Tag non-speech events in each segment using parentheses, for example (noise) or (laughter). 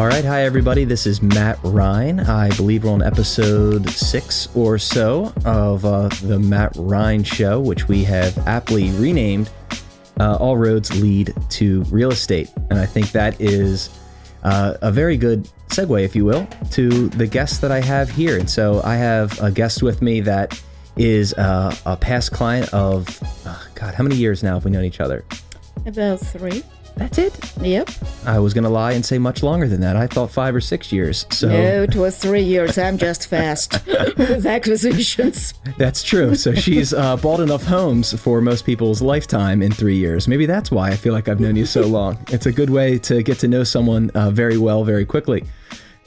All right, hi everybody. This is Matt Ryan. I believe we're on episode six or so of uh, the Matt Ryan Show, which we have aptly renamed uh, "All Roads Lead to Real Estate," and I think that is uh, a very good segue, if you will, to the guest that I have here. And so I have a guest with me that is uh, a past client of uh, God. How many years now have we known each other? About three. That's it. Yep. I was going to lie and say much longer than that. I thought five or six years. So No, it was three years. I'm just fast (laughs) with acquisitions. that's true. So she's uh, bought enough homes for most people's lifetime in three years. Maybe that's why I feel like I've known you so long. It's a good way to get to know someone uh, very well, very quickly.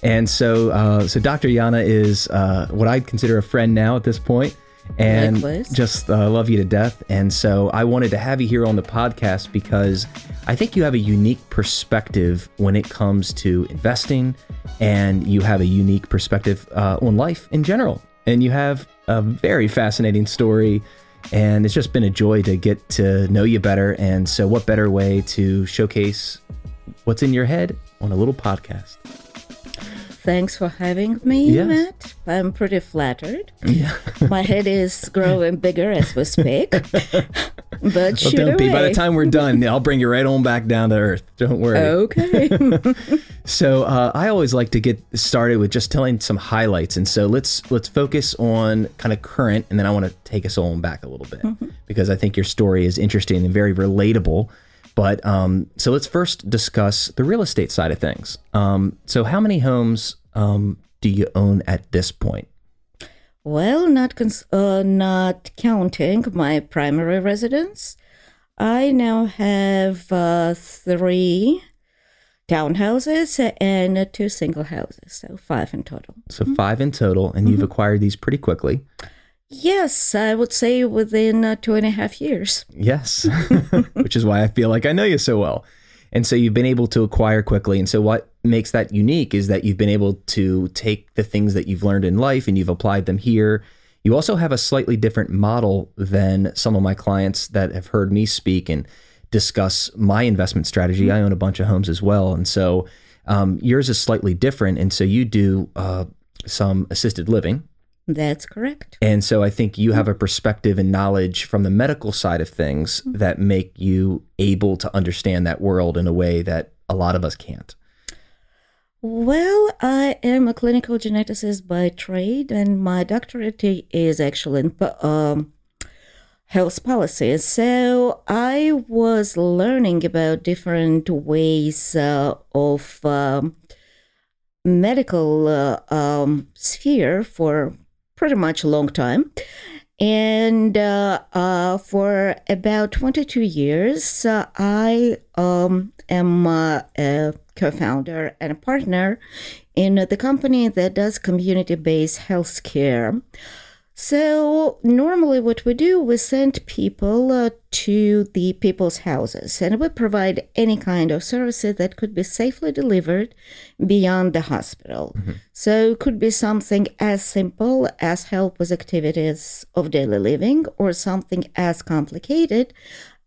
And so, uh, so Dr. Yana is uh, what I'd consider a friend now at this point, and Likewise. just uh, love you to death. And so, I wanted to have you here on the podcast because I think you have a unique perspective when it comes to investing, and you have a unique perspective uh, on life in general. And you have a very fascinating story. And it's just been a joy to get to know you better. And so, what better way to showcase what's in your head on a little podcast? Thanks for having me, Yes. Matt. I'm pretty flattered. Yeah. (laughs) My head is growing bigger as we speak. (laughs) but Well, shoot don't be. By the time we're done, I'll bring you right on back down to earth. Don't worry. Okay. (laughs) So uh, I always like to get started with just telling some highlights, and so let's let's focus on kind of current, and then I want to take us on back a little bit because I think your story is interesting and very relatable. But um, so let's first discuss the real estate side of things. Um, so how many homes um, do you own at this point? well, not cons- uh, not counting my primary residence, I now have uh, three townhouses and two single houses, so five in total. So five in total, and you've acquired these pretty quickly. Yes, I would say within uh, two and a half years. Yes, (laughs) which is why I feel like I know you so well. And so you've been able to acquire quickly. And so what makes that unique is that you've been able to take the things that you've learned in life and you've applied them here. You also have a slightly different model than some of my clients that have heard me speak and discuss my investment strategy. I own a bunch of homes as well. And so um, yours is slightly different. And so you do uh, some assisted living. That's correct. And so I think you have a perspective and knowledge from the medical side of things that make you able to understand that world in a way that a lot of us can't. Well, I am a clinical geneticist by trade, and my doctorate is actually in um, health policy. So I was learning about different ways uh, of um, medical uh, um, sphere for pretty much a long time. And uh, uh, for about 22 years, uh, I um, am a co founder and a partner in the company that does community based healthcare. So, normally, what we do, we send people uh, to the people's houses and we provide any kind of services that could be safely delivered beyond the hospital. So, it could be something as simple as help with activities of daily living or something as complicated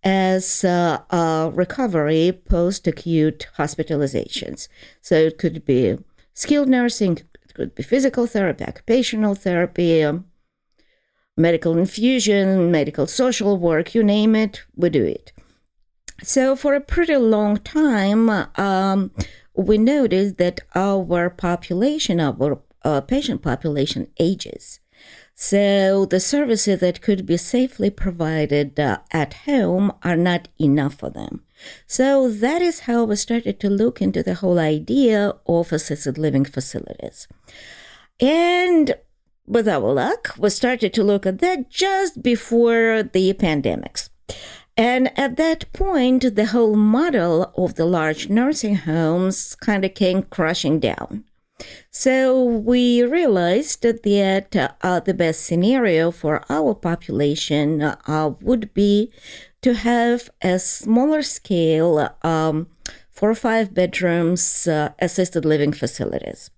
as uh, uh, recovery post acute hospitalizations. So, it could be skilled nursing, it could be physical therapy, occupational therapy. um, medical infusion, medical social work, you name it, we do it. So, for a pretty long time, um, we noticed that our population, our uh, patient population ages. So, the services that could be safely provided uh, at home are not enough for them. So, that is how we started to look into the whole idea of assisted living facilities. And with our luck, we started to look at that just before the pandemics. And at that point, the whole model of the large nursing homes kind of came crashing down. So we realized that uh, the best scenario for our population uh, would be to have a smaller scale, um, four or five bedrooms uh, assisted living facilities.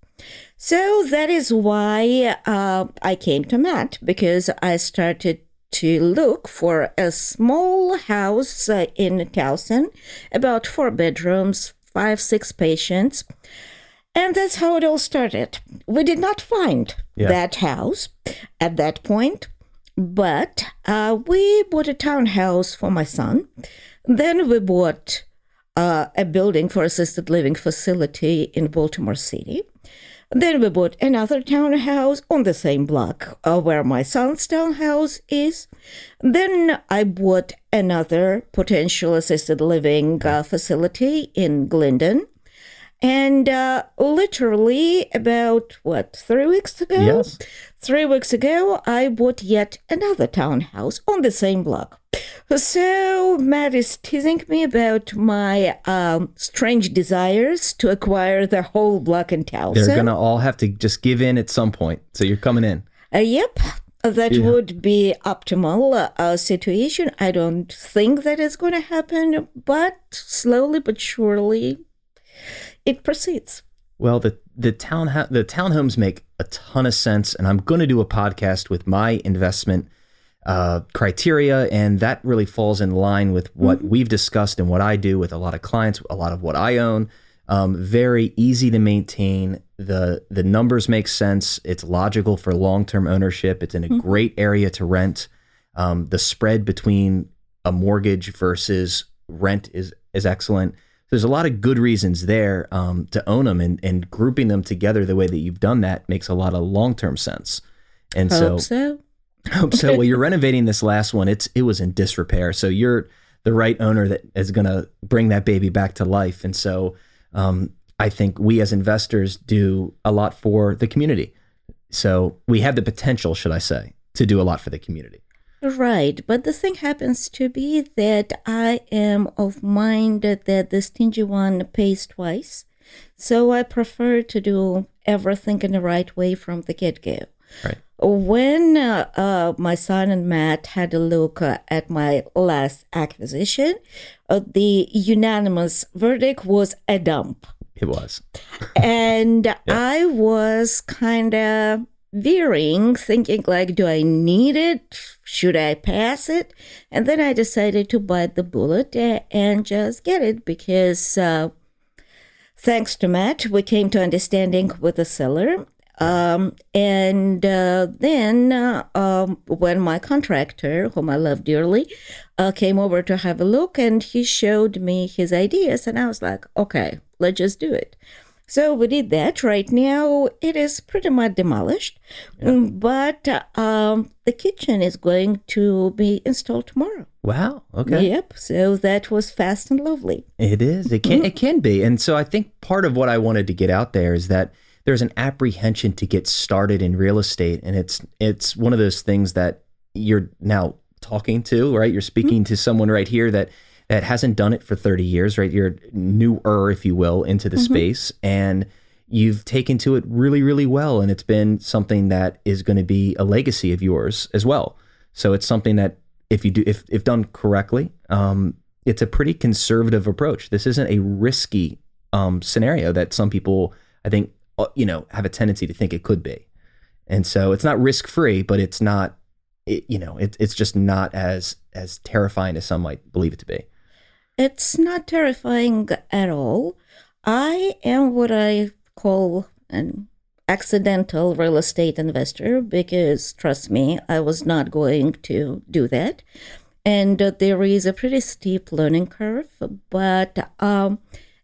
So that is why uh, I came to Matt because I started to look for a small house uh, in Towson, about four bedrooms, five, six patients. And that's how it all started. We did not find Yeah. that house at that point, but uh, we bought a townhouse for my son. Then we bought uh, a building for assisted living facility in Baltimore City. Then we bought another townhouse on the same block uh, where my son's townhouse is. Then I bought another potential assisted living uh, facility in Glyndon. And uh, literally about what, three weeks ago? Yes. Three weeks ago, I bought yet another townhouse on the same block. So Matt is teasing me about my um, strange desires to acquire the whole block in Towson. They're gonna all have to just give in at some point. So you're coming in. Uh, yep, that would be optimal uh, situation. I don't think that is going to happen, but slowly but surely, it proceeds. Well, the the town the townhomes make a ton of sense, and I'm going to do a podcast with my investment uh, criteria, and that really falls in line with what we've discussed and what I do with a lot of clients, a lot of what I own. Um, very easy to maintain. the The numbers make sense. It's logical for long term ownership. It's in a great area to rent. Um, the spread between a mortgage versus rent is is excellent. There's a lot of good reasons there um, to own them, and, and grouping them together the way that you've done that makes a lot of long term sense. And so, Hope hope (laughs) so. Well, you're (laughs) renovating this last one. It's it was in disrepair, so you're the right owner that is going to bring that baby back to life. And so, um, I think we as investors do a lot for the community. So we have the potential, should I say, to do a lot for the community. Right, but the thing happens to be that I am of mind that the stingy one pays twice. So I prefer to do everything in the right way from the get go. Right. When uh, uh, my son and Matt had a look uh, at my last acquisition, uh, the unanimous verdict was a dump It was. and (laughs) I was kind of veering, thinking like, do I need it? Should I pass it? And then I decided to bite the bullet uh, and just get it because, uh, thanks to Matt, we came to understanding with the seller. Um, and uh, then uh, um, when my contractor, whom I love dearly, uh, came over to have a look and he showed me his ideas, and I was like, okay, let's just do it. So we did that. Right now, it is pretty much demolished, Mm, but um, the kitchen is going to be installed tomorrow. Wow. Okay. Yep. So that was fast and lovely. It is. It can. It can be. And so I think part of what I wanted to get out there is that there's an apprehension to get started in real estate, and it's it's one of those things that you're now talking to, right? You're speaking to someone right here that that hasn't done it for 30 years, right? You're newer, if you will, into the space, and you've taken to it really, really well, and it's been something that is going to be a legacy of yours as well. So it's something that if you do if if done correctly, um, it's a pretty conservative approach. This isn't a risky um, scenario that some people, I think, you know, have a tendency to think it could be. And so it's not risk free, but it's not, it, you know, it, it's just not as as terrifying as some might believe it to be. It's not terrifying at all. I am what I call an accidental real estate investor because, trust me, I was not going to do that. And uh, there is a pretty steep learning curve, but um,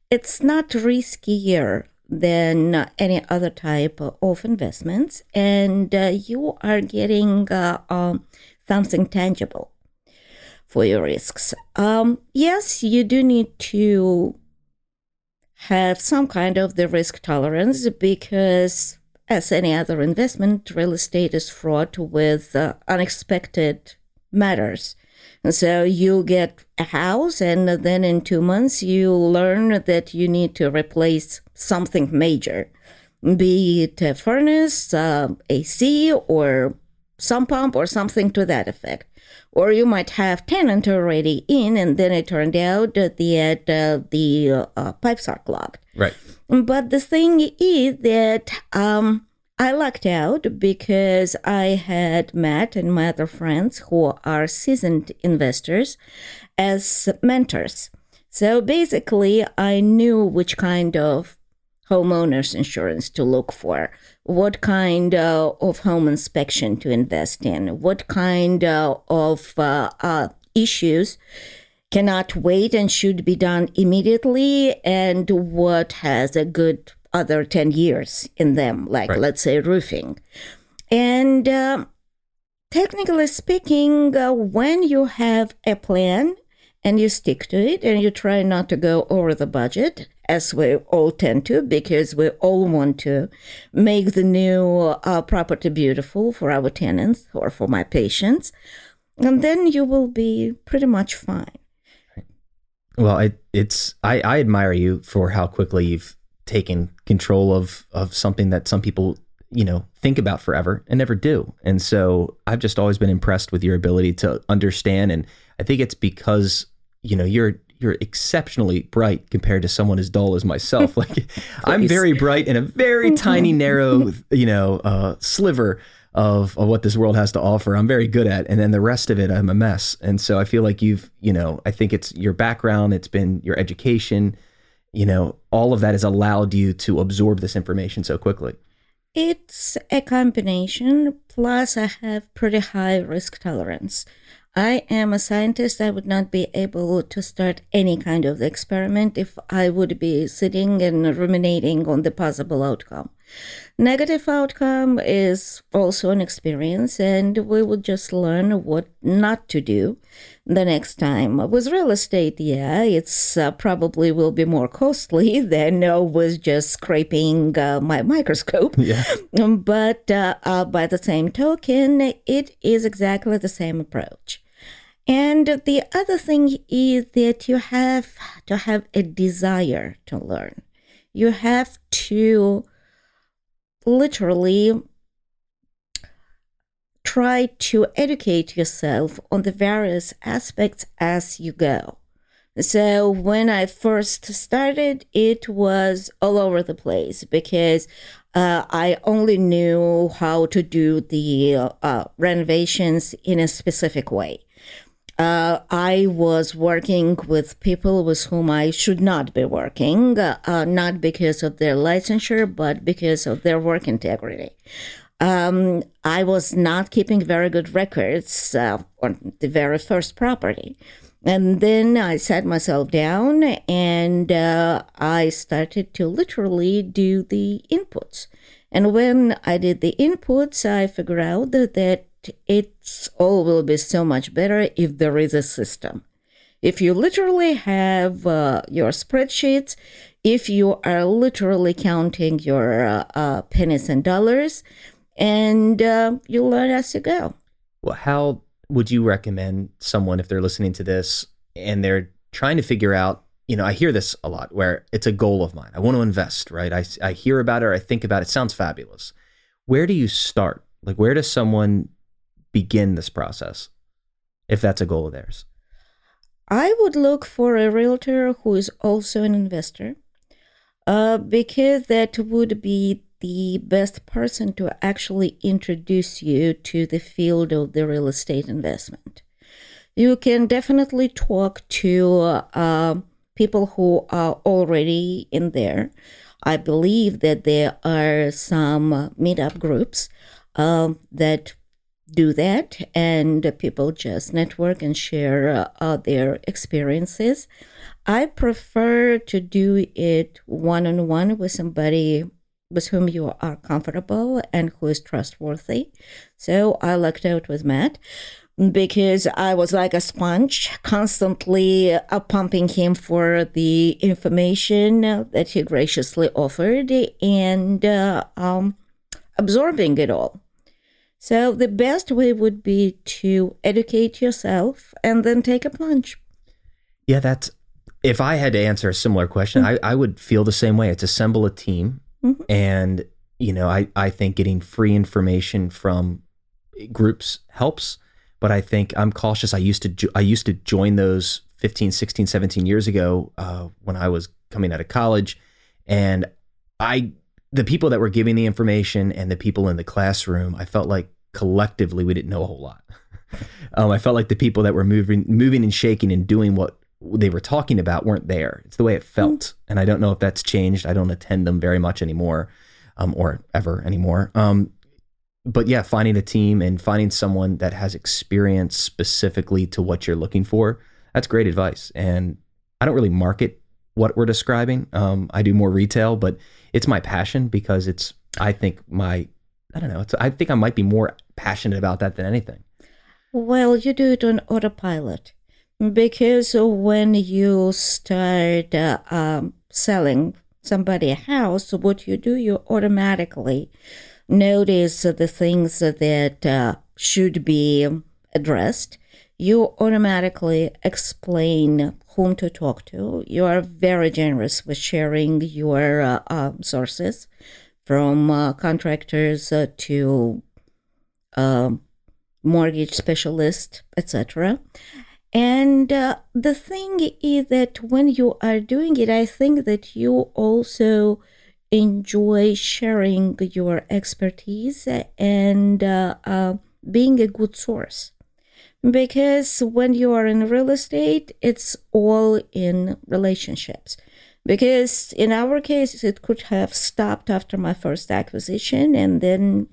it's not riskier than any other type of investments. And uh, you are getting uh, um, something tangible for your risks. Um, yes, you do need to have some kind of the risk tolerance because, as any other investment, real estate is fraught with uh, unexpected matters. So you get a house, and then in two months, you learn that you need to replace something major, be it a furnace, uh, AC, or some pump, or something to that effect or you might have tenant already in and then it turned out that the uh, the uh, pipes are clogged Right. but the thing is that um, I lucked out because I had Matt and my other friends who are seasoned investors as mentors. So basically, I knew which kind of homeowners insurance to look for, what kind uh, of home inspection to invest in, what kind uh, of uh, uh, issues cannot wait and should be done immediately, and what has a good other 10 years in them, like Right. let's say roofing. And uh, technically speaking, uh, when you have a plan and you stick to it and you try not to go over the budget, as we all tend to, because we all want to make the new uh, property beautiful for our tenants or for my patients, and then you will be pretty much fine. Well, I, it's I, I admire you for how quickly you've taken control of of something that some people you know think about forever and never do. And so I've just always been impressed with your ability to understand. And I think it's because you know you're you're exceptionally bright compared to someone as dull as myself. (laughs) Like I'm very bright in a very tiny, narrow, you know, uh, sliver of, of what this world has to offer. I'm very good at, and then the rest of it, I'm a mess. And so I feel like you've, you know, I think it's your background, it's been your education, you know, all of that has allowed you to absorb this information so quickly. It's a combination, plus, I have pretty high risk tolerance. I am a scientist. I would not be able to start any kind of experiment if I would be sitting and ruminating on the possible outcome. Negative outcome is also an experience, and we would just learn what not to do the next time. With real estate, yeah, it's uh, probably will be more costly (laughs) than uh, with just scraping uh, my microscope. (laughs) Yeah. But uh, uh, by the same token, it is exactly the same approach. And the other thing is that you have to have a desire to learn. You have to literally try to educate yourself on the various aspects as you go. So when I first started, it was all over the place because uh, I only knew how to do the uh, renovations in a specific way. Uh, I was working with people with whom I should not be working, uh, not because of their licensure, but because of their work integrity. Um, I was not keeping very good records uh, on the very first property. And then I sat myself down and uh, I started to literally do the inputs. And when I did the inputs, I figured out that, it's all will be so much better if there is a system. If you literally have uh, your spreadsheets, if you are literally counting your uh, uh, pennies and dollars, and uh, you learn as you go. Well, how would you recommend someone if they're listening to this and they're trying to figure out, you know, I hear this a lot where it's a goal of mine. I want to invest, right? I, I hear about it or I think about it. it sounds fabulous. Where do you start? Like, where does someone begin this process if that's a goal of theirs? I would look for a realtor who is also an investor uh, because that would be the best person to actually introduce you to the field of the real estate investment. You can definitely talk to uh, people who are already in there. I believe that there are some meetup groups um, that do that, and people just network and share uh, their experiences. I prefer to do it one on one with somebody with whom you are comfortable and who is trustworthy. So I lucked out with Matt because I was like a sponge, constantly uh, pumping him for the information that he graciously offered and uh, um, absorbing it all. So the best way would be to educate yourself and then take a plunge. Yeah, that's if I had to answer a similar question, I, I would feel the same way. It's assemble a team. Mhm. And, you know, I, I think getting free information from groups helps. But I think I'm cautious. I used to jo- I used to join those 15, 16, 17 years ago uh, when I was coming out of college. And I the people that were giving the information and the people in the classroom, I felt like collectively we didn't know a whole lot. (laughs) um, I felt like the people that were moving moving and shaking and doing what they were talking about weren't there. It's the way it felt, and I don't know if that's changed. I don't attend them very much anymore, um, or ever anymore. Um, but yeah, finding a team and finding someone that has experience specifically to what you're looking for, that's great advice. And I don't really market what we're describing. Um, I do more retail, but it's my passion because it's I think my I don't know. It's, I think I might be more passionate about that than anything. Well, you do it on autopilot because when you start uh, um, selling somebody a house, what you do, you automatically notice the things that uh, should be addressed. You automatically explain whom to talk to. You are very generous with sharing your uh, um, sources from uh, contractors uh, to um, mortgage specialists, etc. And uh, the thing is that when you are doing it, I think that you also enjoy sharing your expertise and uh, uh, being a good source. Because when you are in real estate, it's all in relationships because in our case it could have stopped after my first acquisition and then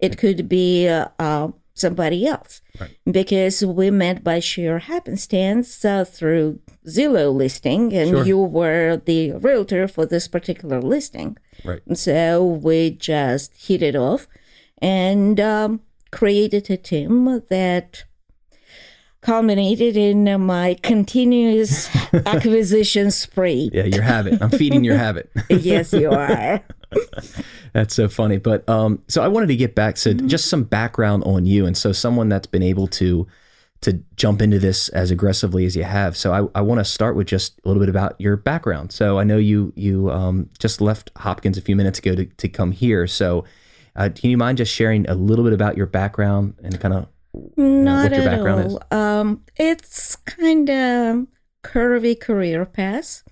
it could be uh, uh, somebody else right. because we met by sheer happenstance uh, through zillow listing and sure. you were the realtor for this particular listing right so we just hit it off and um, created a team that culminated in my continuous (laughs) acquisition spree. Yeah, your habit. I'm feeding your habit. (laughs) yes, you are. (laughs) that's so funny. But um, so I wanted to get back to mm-hmm. just some background on you, and so someone that's been able to to jump into this as aggressively as you have. So I, I want to start with just a little bit about your background. So I know you you um, just left Hopkins a few minutes ago to, to come here. So uh, can you mind just sharing a little bit about your background and kind of not at all. Um, it's kind of curvy career path,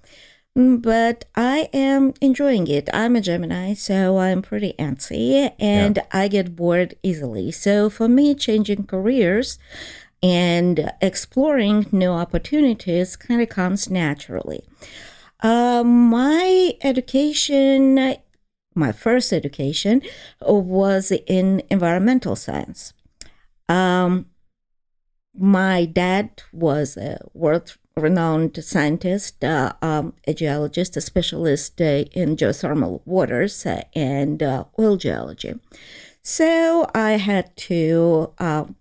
but I am enjoying it. I'm a Gemini, so I'm pretty antsy and yeah. I get bored easily. So for me, changing careers and exploring new opportunities kind of comes naturally. Uh, my education, my first education, was in environmental science. Um, my dad was a world renowned scientist, uh, um, a geologist, a specialist uh, in geothermal waters uh, and uh, oil geology. So I had to um,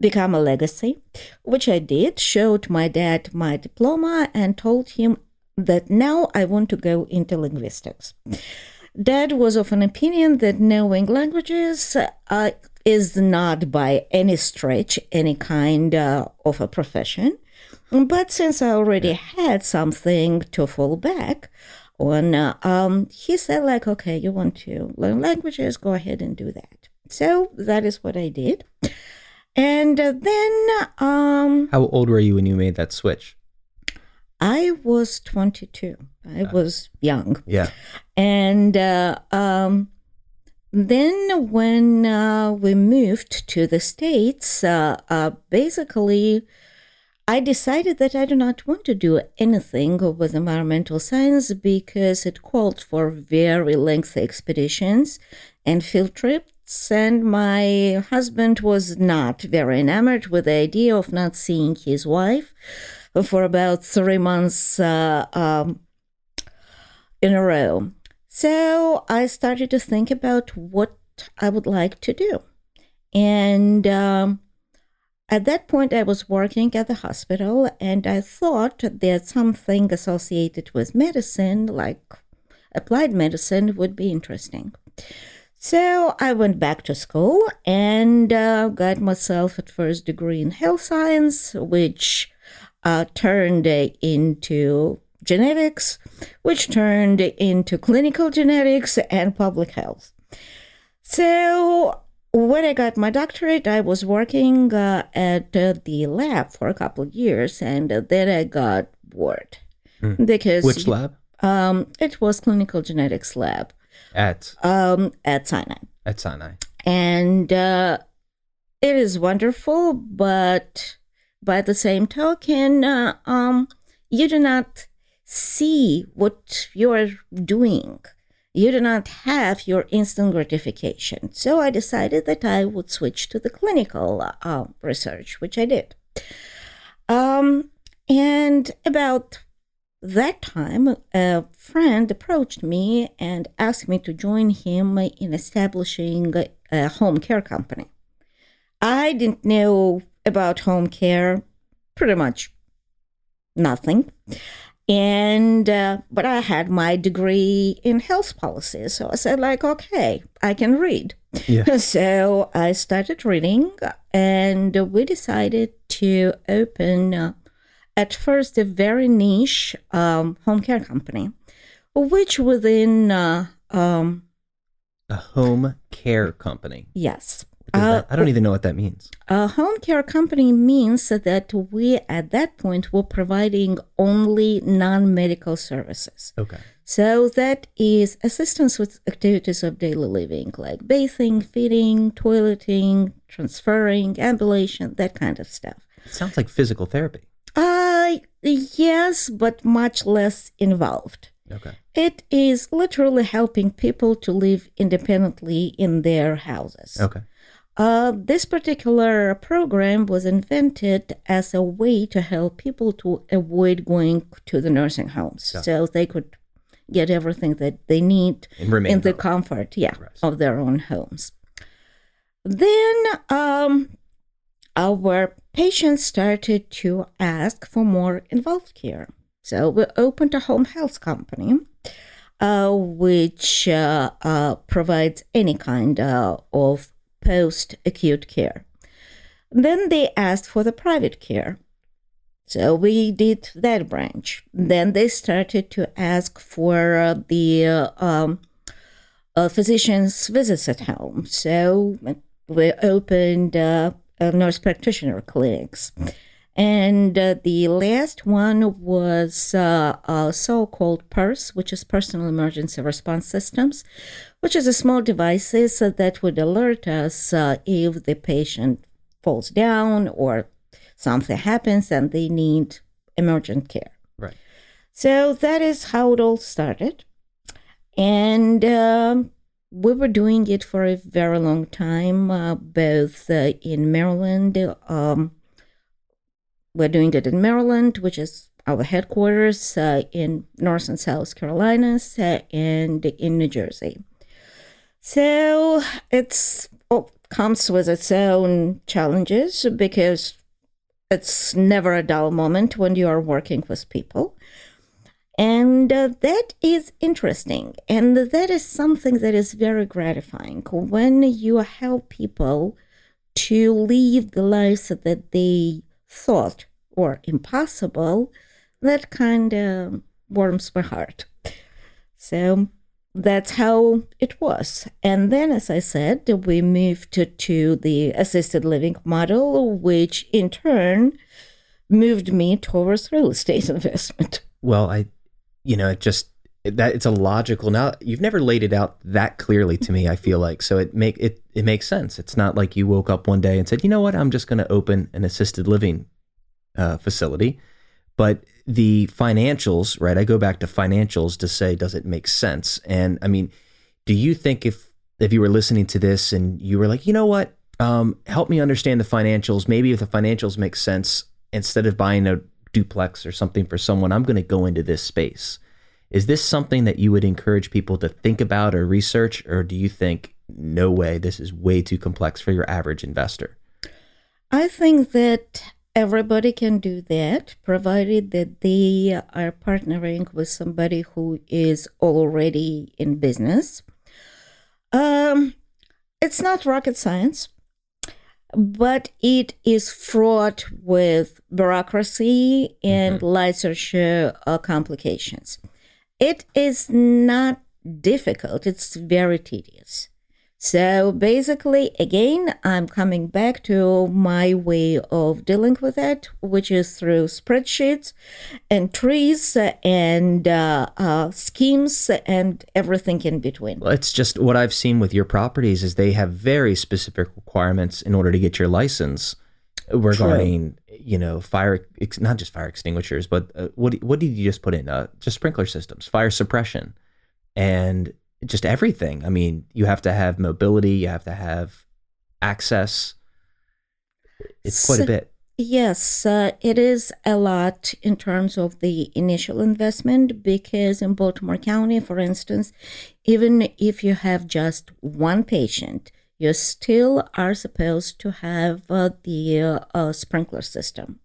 become a legacy, which I did, showed my dad my diploma, and told him that now I want to go into linguistics. Dad was of an opinion that knowing languages uh, is not by any stretch any kind uh, of a profession. But since I already had something to fall back on, uh, um, he said, like, okay, you want to learn languages, go ahead and do that. So that is what I did. And uh, then. Um, How old were you when you made that switch? I was 22. I uh, was young. Yeah. And uh, um, then, when uh, we moved to the States, uh, uh, basically, I decided that I do not want to do anything with environmental science because it called for very lengthy expeditions and field trips. And my husband was not very enamored with the idea of not seeing his wife for about three months uh, um, in a row. So I started to think about what I would like to do. And um, at that point, I was working at the hospital, and I thought that something associated with medicine, like applied medicine, would be interesting. So I went back to school and uh, got myself a first degree in health science, which uh, turned into genetics, which turned into clinical genetics and public health. So, when I got my doctorate, I was working uh, at uh, the lab for a couple of years, and uh, then I got bored mm. because which lab? Um, it was clinical genetics lab at um, at Sinai. At Sinai, and uh, it is wonderful, but by the same token, uh, um, you do not see what you're doing. You do not have your instant gratification. So I decided that I would switch to the clinical uh, research, which I did. Um, and about that time, a friend approached me and asked me to join him in establishing a home care company. I didn't know about home care pretty much nothing. And, uh, but I had my degree in health policy. So I said, like, okay, I can read. Yeah. (laughs) So I started reading and we decided to open. Uh, at first a very niche um, home care company, which within uh, um, a home care company. Yes. Uh, that, I don't even know what that means. A home care company means that we, at that point, were providing only non medical services. Okay. So that is assistance with activities of daily living, like bathing, feeding, toileting, transferring, ambulation, that kind of stuff. It sounds like physical therapy. Uh, yes, but much less involved. Okay. It is literally helping people to live independently in their houses. Okay. Uh, this particular program was invented as a way to help people to avoid going to the nursing homes, yeah. so they could get everything that they need in the comfort, yeah, of their own homes. Then um, our patients started to ask for more involved care. So we opened a home health company, uh, which uh, uh, provides any kind uh, of post acute care. Then they asked for the private care. So we did that branch. Then they started to ask for uh, the uh, um, physician's visits at home. So we opened uh, nurse practitioner clinics. And uh, the last one was uh, a so called PERS, which is Personal Emergency Response Systems, which is a small device that would alert us uh, if the patient falls down or something happens and they need emergent care. Right. So that is how it all started. And um, we were doing it for a very long time, uh, both uh, in Maryland. Um, we're doing it in Maryland, which is our headquarters, uh, in North and South Carolinas, uh, and in New Jersey. So it's it comes with its own challenges because it's never a dull moment when you are working with people. And uh, that is interesting. And that is something that is very gratifying when you help people to live the lives that they thought were impossible. That kind of warms my heart. So that's how it was. And then, as I said, we moved to, to the assisted living model, which in turn moved me towards real estate (laughs) investment. Well, I you know, it just that it's a logical now you've never laid it out that clearly to me i feel like. So it make it it makes sense. It's not like you woke up one day and said you know what? I'm just going to open an assisted living uh, facility. But the financials right i go back to financials to say does it make sense? And i mean do you think if if you were listening to this and you were like you know what? Um, help me understand the financials. Maybe if the financials make sense instead of buying a duplex or something for someone, I'm going to go into this space. Is this something that you would encourage people to think about or research, or do you think, no way, this is way too complex for your average investor? I think that everybody can do that, provided that they are partnering with somebody who is already in business. Um, it's not rocket science but it is fraught with bureaucracy and mm-hmm. licensure uh, complications. It is not difficult, it's very tedious. So basically, again, I'm coming back to my way of dealing with it, which is through spreadsheets and trees and uh, uh, schemes and everything in between. Well, it's just what I've seen with your properties is they have very specific requirements in order to get your license regarding you know, fire ex- not just fire extinguishers, but uh, what what did you just put in? Uh, just sprinkler systems, fire suppression, and just everything. I mean, you have to have mobility, you have to have access. It's quite a bit. Yes, uh, it is a lot in terms of the initial investment because in Baltimore County, for instance, even if you have just one patient, you still are supposed to have uh, the uh, sprinkler system.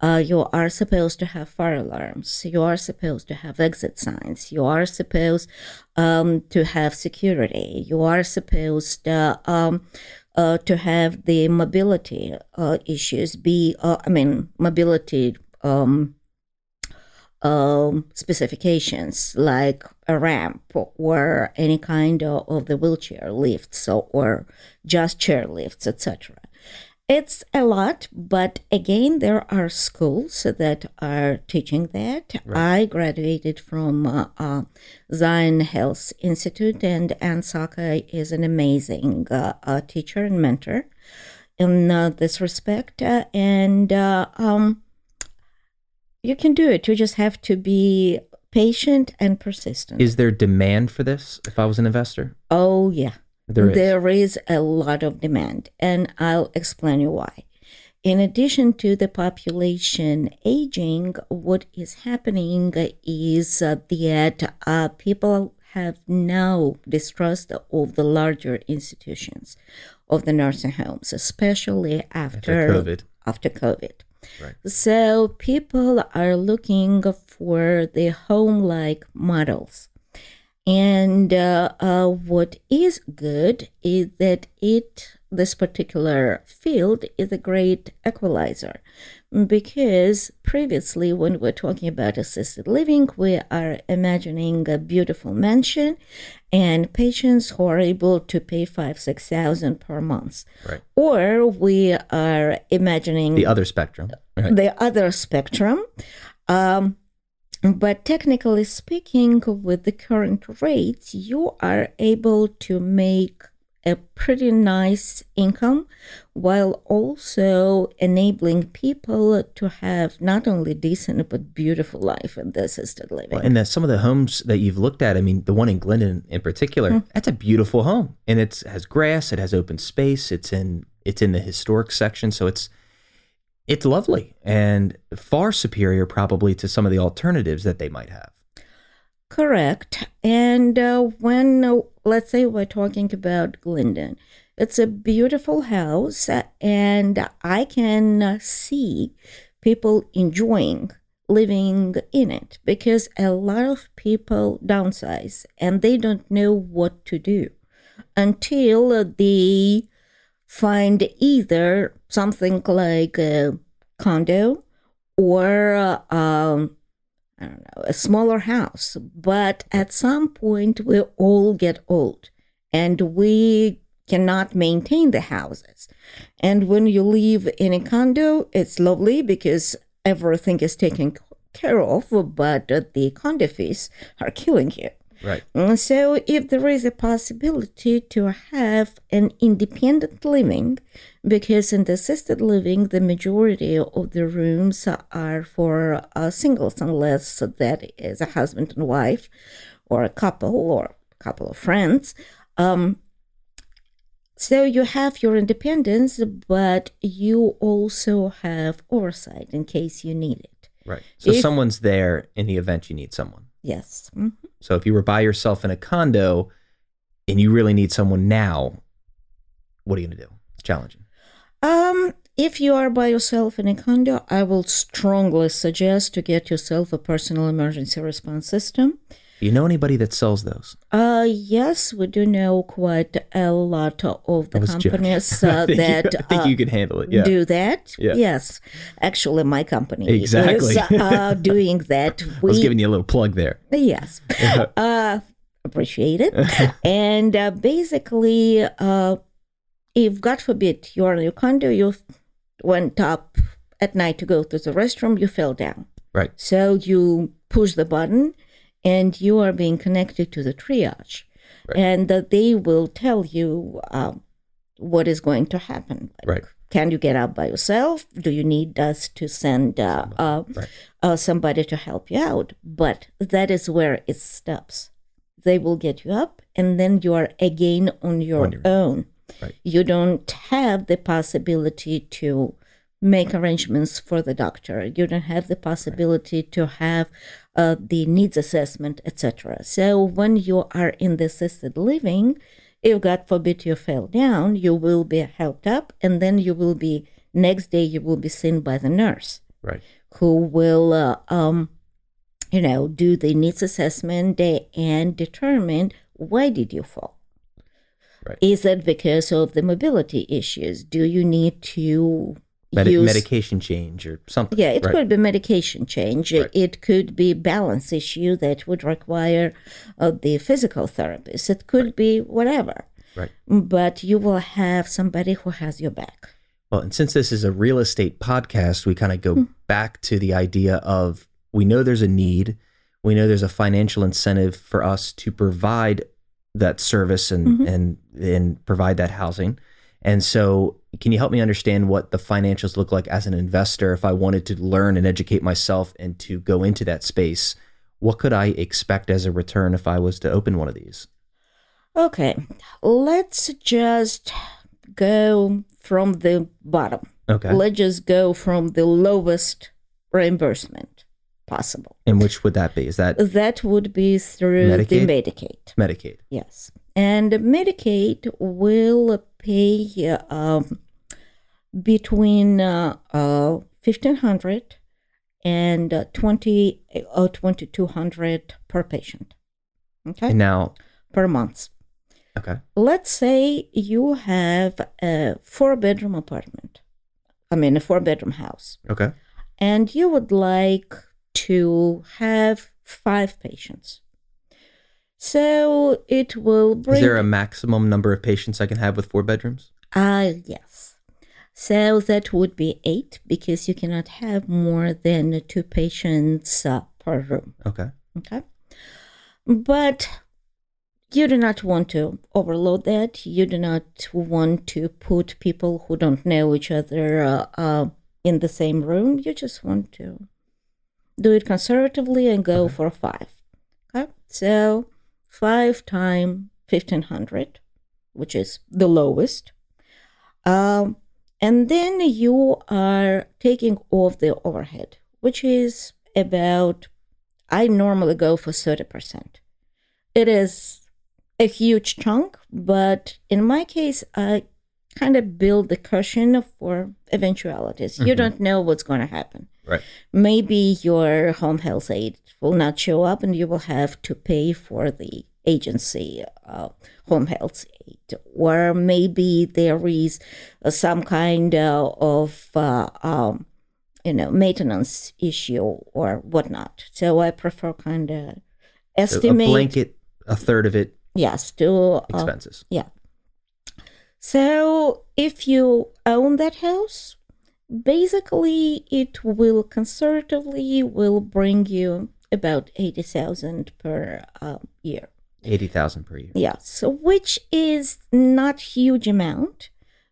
Uh, you are supposed to have fire alarms. You are supposed to have exit signs. You are supposed um, to have security. You are supposed uh, um, uh, to have the mobility uh, issues be, uh, I mean, mobility um, um, specifications like a ramp or any kind of, of the wheelchair lifts or, or just chair lifts, etc. It's a lot, but again, there are schools that are teaching that. I graduated from uh, uh, Zion Health Institute, and Ann Saka is an amazing uh, uh, teacher and mentor in uh, this respect. Uh, and uh, um, you can do it. You just have to be patient and persistent. Is there demand for this? If I was an investor, oh, yeah. there is. There is a lot of demand, and I'll explain you why. In addition to the population aging, what is happening is uh, that uh, people have now distrust of the larger institutions of the nursing homes, especially after, After COVID. After COVID. Right. So people are looking for the home-like models. And uh, uh, what is good is that it, this particular field, is a great equalizer. Because previously, when we're talking about assisted living, we are imagining a beautiful mansion and patients who are able to pay five, six thousand per month. Right. Or we are imagining The other spectrum. Right. the other spectrum. Um, but technically speaking, with the current rates, you are able to make a pretty nice income while also enabling people to have not only decent but beautiful life in the assisted living. Well, and the, some of the homes that you've looked at, I mean, the one in Glyndon in particular, that's a beautiful home, and it has grass, it has open space, it's in it's in the historic section, so it's it's lovely and far superior probably to some of the alternatives that they might have. Correct. And uh, when, uh, let's say, we're talking about Glyndon, it's a beautiful house, and I can uh, see people enjoying living in it because a lot of people downsize and they don't know what to do until they find either something like a condo or uh, um, know, a smaller house. But at some point, we all get old and we cannot maintain the houses. And when you live in a condo, it's lovely because everything is taken care of, but the condo fees are killing you. Right. And So, if there is a possibility to have an independent living, because in the assisted living, the majority of the rooms are for uh, singles, unless that is a husband and wife, or a couple, or a couple of friends. Um, so you have your independence, but you also have oversight in case you need it. Right. So If- someone's there in the event you need someone. Yes. Mhm. So if you were by yourself in a condo and you really need someone now, what are you going to do? It's challenging. Um, if you are by yourself in a condo, I will strongly suggest to get yourself a personal emergency response system. Do you know anybody that sells those? Uh, yes, we do know quite a lot of the companies (laughs) uh, think you- that I think uh, you could handle it. Yeah. do that. Yeah. Yes, actually, my company Exactly. is uh, (laughs) doing that. I was giving you a little plug there. Yes. (laughs) uh, appreciate it. and uh, basically, uh, if God forbid you're in your condo, you went up at night to go to the restroom, you fell down. Right. So you push the button and you are being connected to the triage. Right. And they will tell you uh, what is going to happen. Like Right. can you get up by yourself? Do you need us to send uh, uh, Right. uh, somebody to help you out? But that is where it stops. They will get you up, and then you are again on your On your own. Right. You don't have the possibility to make arrangements for the doctor. You don't have the possibility to have uh, the needs assessment, etc. So when you are in the assisted living, if God forbid you fell down, you will be helped up, and then you will be next day you will be seen by the nurse Right. who will, uh, um, you know, do the needs assessment day and determine why did you fall. Right. Is it because of the mobility issues? Do you need to Medi- use medication change or something. yeah, it right. could be medication change. Right. It could be balance issue that would require uh, the physical therapist. It could be whatever. Right. But you will have somebody who has your back. Well, and since this is a real estate podcast, we kind of go Hmm. back to the idea of we know there's a need, we know there's a financial incentive for us to provide that service and Mhm. and and provide that housing. And so, can you help me understand what the financials look like as an investor if I wanted to learn and educate myself and to go into that space? What could I expect as a return if I was to open one of these? Okay, let's just go from the bottom. Okay. Let's just go from the lowest reimbursement possible. And which would that be? Is that That would be through Medicaid? the Medicaid. Medicaid? Yes. And Medicaid will pay um, between uh, uh, 1500 and uh, 20 or 2200 per patient. Okay? And now, per month. okay. Let's say you have a four bedroom apartment. I mean, a four bedroom house. Okay. And you would like to have five patients. So it will bring. Is there a maximum number of patients I can have with four bedrooms? Ah, yes. So that would be eight because you cannot have more than two patients uh, per room. Okay. Okay. But you do not want to overload that. You do not want to put people who don't know each other uh, uh, in the same room. You just want to do it conservatively and go Okay. for five. Okay. So five times 1500, which is the lowest. Um, and then you are taking off the overhead, which is about, I normally go for 30%. It is a huge chunk, but in my case, I kind of build the cushion for eventualities. You Mhm. don't know what's going to happen. Right. Maybe your home health aide will not show up and you will have to pay for the agency uh, home health aide. Or maybe there is uh, some kind uh, of uh, um, you know maintenance issue or whatnot. So I prefer kind of So a estimate. blanket, a third of it Yes, to uh, expenses. yeah. So if you own that house, basically it will conservatively will bring you about eighty thousand per um, year. Eighty thousand per year. Yes, which is not huge amount,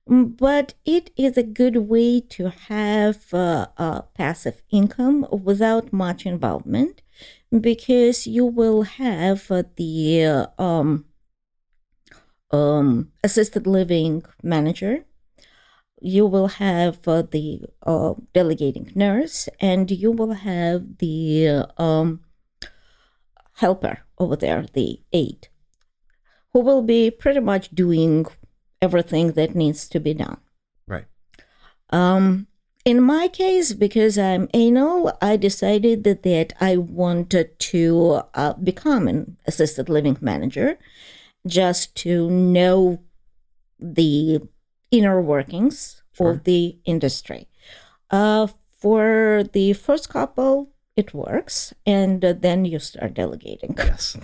mm, but it is a good way to have uh, a passive income without much involvement, because you will have uh, the uh, um, um, assisted living manager. You will have uh, the uh, delegating nurse, and you will have the uh, um, helper over there, the aide, who will be pretty much doing everything that needs to be done. Right. Um, in my case, because I'm anal, I decided that, that I wanted to uh, become an assisted living manager just to know the inner workings Sure. of the industry. Uh, for the first couple, it works, and uh, then you start delegating. (laughs) Yes.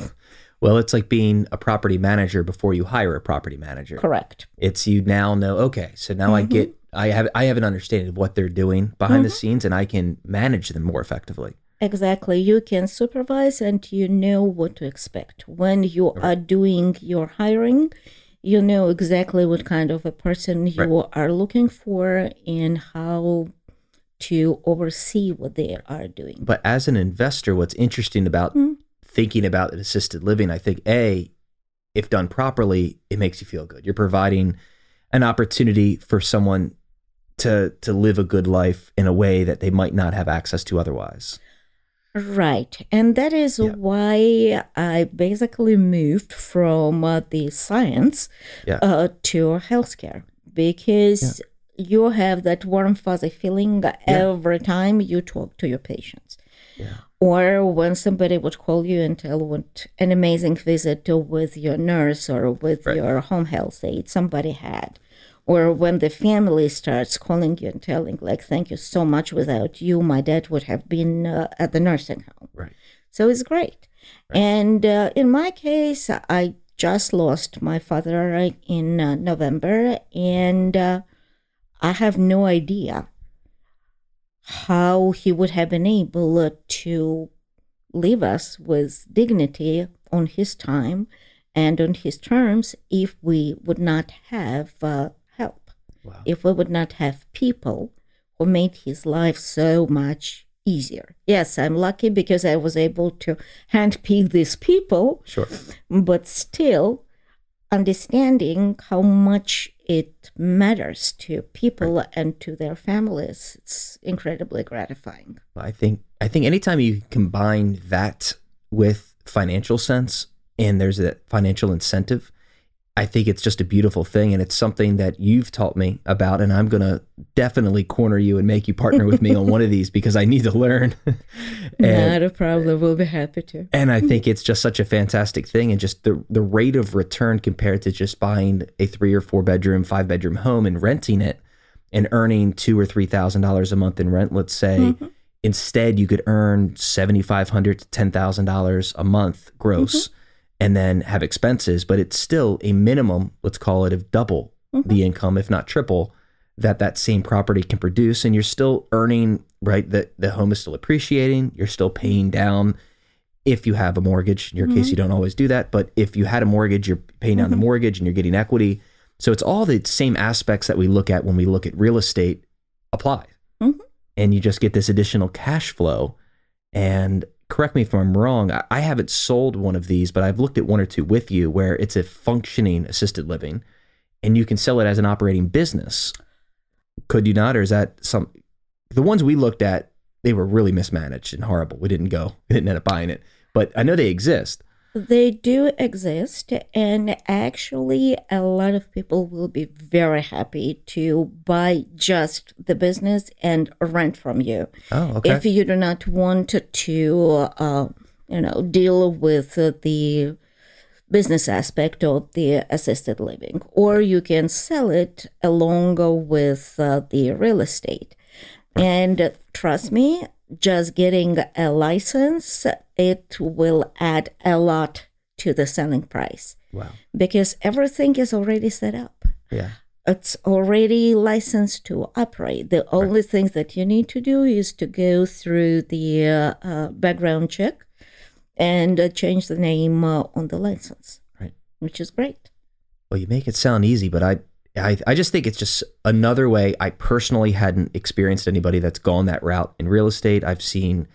Well, it's like being a property manager before you hire a property manager. Correct. It's you now know, okay, so now I Mhm. get I have I have an understanding of what they're doing behind the Mhm. scenes and I can manage them more effectively. Exactly. You can supervise and you know what to expect. When you are doing your hiring, you know exactly what kind of a person you Right. are looking for and how to oversee what they are doing. But as an investor, what's interesting about Mhm. thinking about assisted living, I think A, if done properly, it makes you feel good. You're providing an opportunity for someone to to live a good life in a way that they might not have access to otherwise. Right. And that is Yeah. why I basically moved from uh, the science Yeah. uh, to healthcare because you have that warm, fuzzy feeling every time you talk to your patients. Yeah. Or when somebody would call you and tell what an amazing visit with your nurse or with Right. your home health aide somebody had. Or when the family starts calling you and telling, like, thank you so much. Without you, my dad would have been uh, at the nursing home. Right. So it's great. And uh, in my case, I just lost my father in uh, November, and uh, I have no idea how he would have been able to leave us with dignity on his time and on his terms if we would not have uh, Wow. if we would not have people who made his life so much easier. Yes, I'm lucky because I was able to handpick these people, Sure. but still understanding how much it matters to people and to their families, it's incredibly gratifying. I think I think anytime you combine that with financial sense and there's a financial incentive, I think it's just a beautiful thing and it's something that you've taught me about and I'm going to definitely corner you and make you partner with me on one of these because I need to learn. (laughs) and Not a problem. We'll be happy to. and I (laughs) think it's just such a fantastic thing and just the the rate of return compared to just buying a 3 or 4 bedroom, 5 bedroom home and renting it and earning 2 or 3000 dollars a month in rent, let's say mm-hmm. instead you could earn 7500 to $10,000 a month gross mm-hmm. And then have expenses, but it's still a minimum, let's call it of double the mm-hmm. income if not triple that that same property can produce and you're still earning right the the home is still appreciating, you're still paying down if you have a mortgage. In your case, mm-hmm. you don't always do that, but if you had a mortgage, you're paying down the mm-hmm. mortgage and you're getting equity. So it's all the same aspects that we look at when we look at real estate apply. Mhm. And you just get this additional cash flow. And correct me if I'm wrong, I, haven't sold one of these, but I've looked at one or two with you where it's a functioning assisted living and you can sell it as an operating business. Could you not? Or is that some the ones we looked at, they were really mismanaged and horrible. We didn't go, (laughs) we didn't end up buying it. But I know they exist. They do exist, and actually, a lot of people will be very happy to buy just the business and rent from you. Oh, okay. If you do not want to, uh, you know, deal with the business aspect of the assisted living, or you can sell it along with uh, the real estate. And trust me, just getting a license, it will add a lot to the selling price wow. because everything is already set up. Yeah. It's already licensed to operate. The only thing that you need to do is to go through the uh, uh, background check and uh, change the name uh, on the license, Right. which is great. Well, you make it sound easy, but I, I, I just think it's just another way. I personally hadn't experienced anybody that's gone that route in real estate. I've seen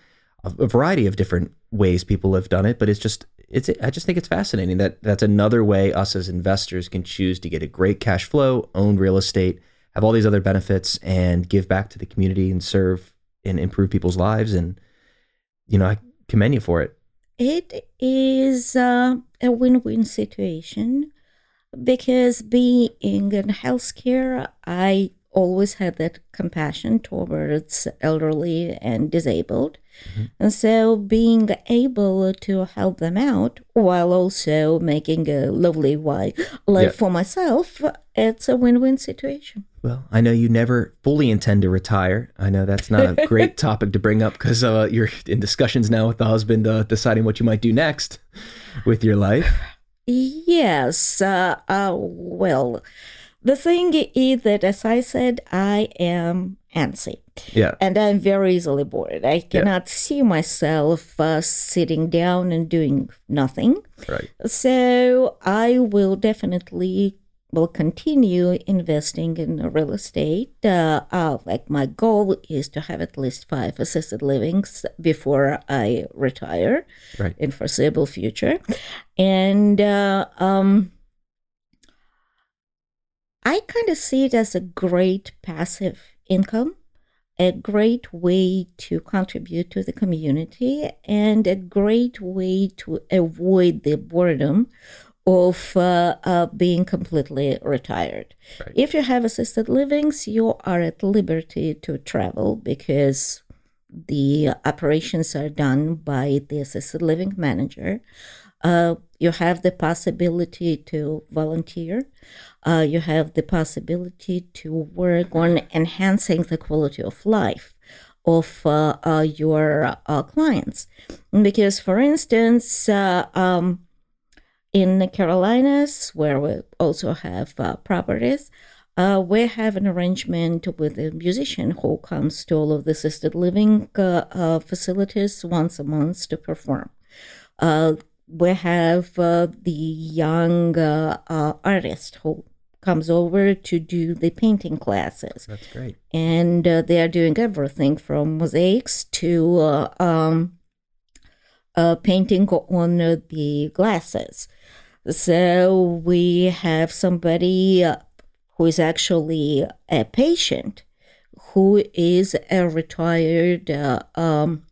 a, a variety of different ways people have done it, but it's just, it's. I just think it's fascinating that that's another way us as investors can choose to get a great cash flow, own real estate, have all these other benefits, and give back to the community and serve and improve people's lives. And you know, I commend you for it. It is uh, a win win situation because being in healthcare, I always had that compassion towards elderly and disabled. And so being able to help them out while also making a lovely life Yeah. for myself, it's a win win situation. Well, I know you never fully intend to retire. I know that's not a great (laughs) topic to bring up because uh, you're in discussions now with the husband, uh, deciding what you might do next with your life. Yes. Uh, uh, well, the thing is that, as I said, I am antsy Yeah, and I'm very easily bored. I cannot see myself uh, sitting down and doing nothing. right. So I will definitely will continue investing in real estate. Uh, uh, like my goal is to have at least five assisted livings before I retire Right. in foreseeable future, and uh, um, I kind of see it as a great passive income. A great way to contribute to the community and a great way to avoid the boredom of uh, uh, being completely retired. Right. If you have assisted livings, you are at liberty to travel because the operations are done by the assisted living manager. Uh, you have the possibility to volunteer. Uh, you have the possibility to work on enhancing the quality of life of uh, uh, your uh, clients. Because, for instance, uh, um, in the Carolinas, where we also have uh, properties, uh, we have an arrangement with a musician who comes to all of the assisted living uh, uh, facilities once a month to perform. Uh, we have uh, the young artist who comes over to do the painting classes That's great. and uh, they are doing everything from mosaics to uh, um, uh, painting on uh, the glasses. So we have somebody uh, who is actually a patient who is a retired uh, um,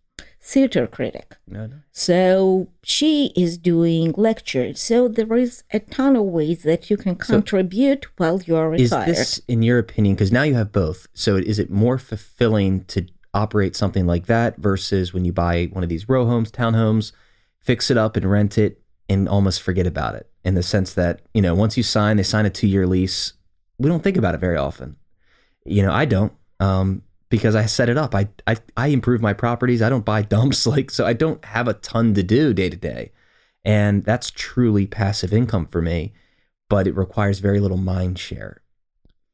theater critic. No, no. So she is doing lectures. So there is a ton of ways that you can contribute while you're retired. Is this, in your opinion, because now you have both, so is it more fulfilling to operate something like that versus when you buy one of these row homes, townhomes, fix it up and rent it and almost forget about it in the sense that, you know, once you sign, they sign a two year lease. We don't think about it very often. You know, I don't. Um, because I set it up. I, I I improve my properties. I don't buy dumps (laughs) like so I don't have a ton to do day to day. And that's truly passive income for me, but it requires very little mind share.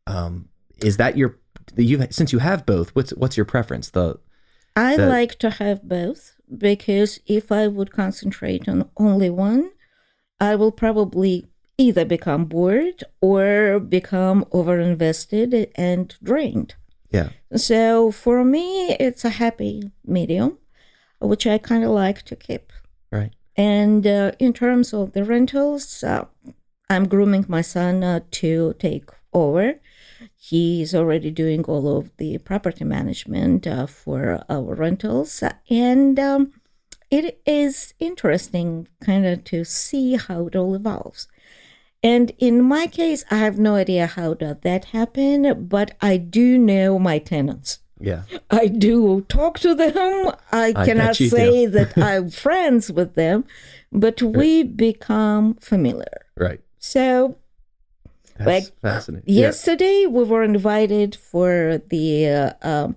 Um, is that your you since you have both? What's what's your preference? The I that- like to have both because if I would concentrate on only one, I will probably either become bored or become overinvested and drained. yeah So for me, it's a happy medium, which I kind of like to keep. right And uh, in terms of the rentals, uh, I'm grooming my son uh, to take over. He's already doing all of the property management uh, for our rentals. And um, it is interesting kind of to see how it all evolves. And in my case, I have no idea how did that happen, but I do know my tenants. yeah I do talk to them. I, I cannot bet you do. say that (laughs) I'm friends with them, but we become familiar. right. So That's Like, fascinating. yesterday we were invited for the uh, um,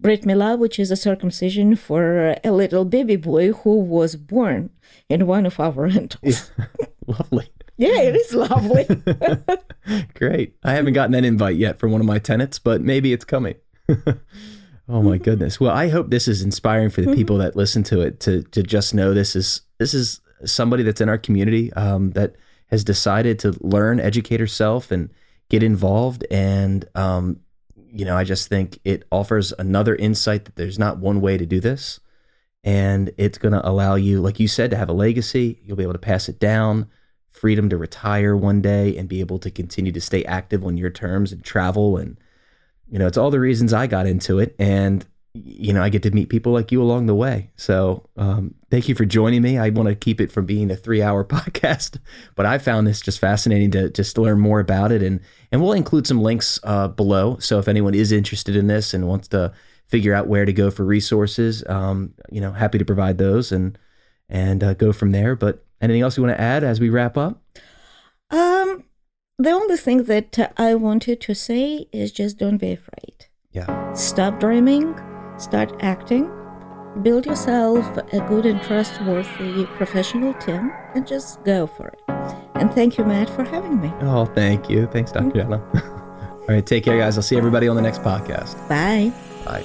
Brit Milah, which is a circumcision for a little baby boy who was born in one of our (laughs) rentals. Yeah. (laughs) Lovely. Yeah, it is lovely. (laughs) Great. I haven't gotten an invite yet from one of my tenants, but maybe it's coming. oh my goodness. Well, I hope this is inspiring for the people that listen to it to to just know this is this is somebody that's in our community um, that has decided to learn, educate herself, and get involved. And um, you know, I just think it offers another insight that there's not one way to do this, and it's going to allow you, like you said, to have a legacy. You'll be able to pass it down freedom to retire one day and be able to continue to stay active on your terms and travel and you know it's all the reasons i got into it and you know i get to meet people like you along the way. So um, thank you for joining me. I want to keep it from being a three hour (laughs) podcast but i found this just fascinating to just learn more about it. And and we'll include some links uh, below. So if anyone is interested in this and wants to figure out where to go for resources um, you know happy to provide those and and uh, go from there. But anything else you want to add as we wrap up? Um, the only thing that I wanted to say is just don't be afraid. yeah. Stop dreaming, start acting, build yourself a good and trustworthy professional team, and just go for it. And thank you, Matt, for having me. Oh, thank you. Thanks, Dr. Mm-hmm. Yana. (laughs) All right, take care, guys. I'll see everybody on the next podcast. Bye. Bye.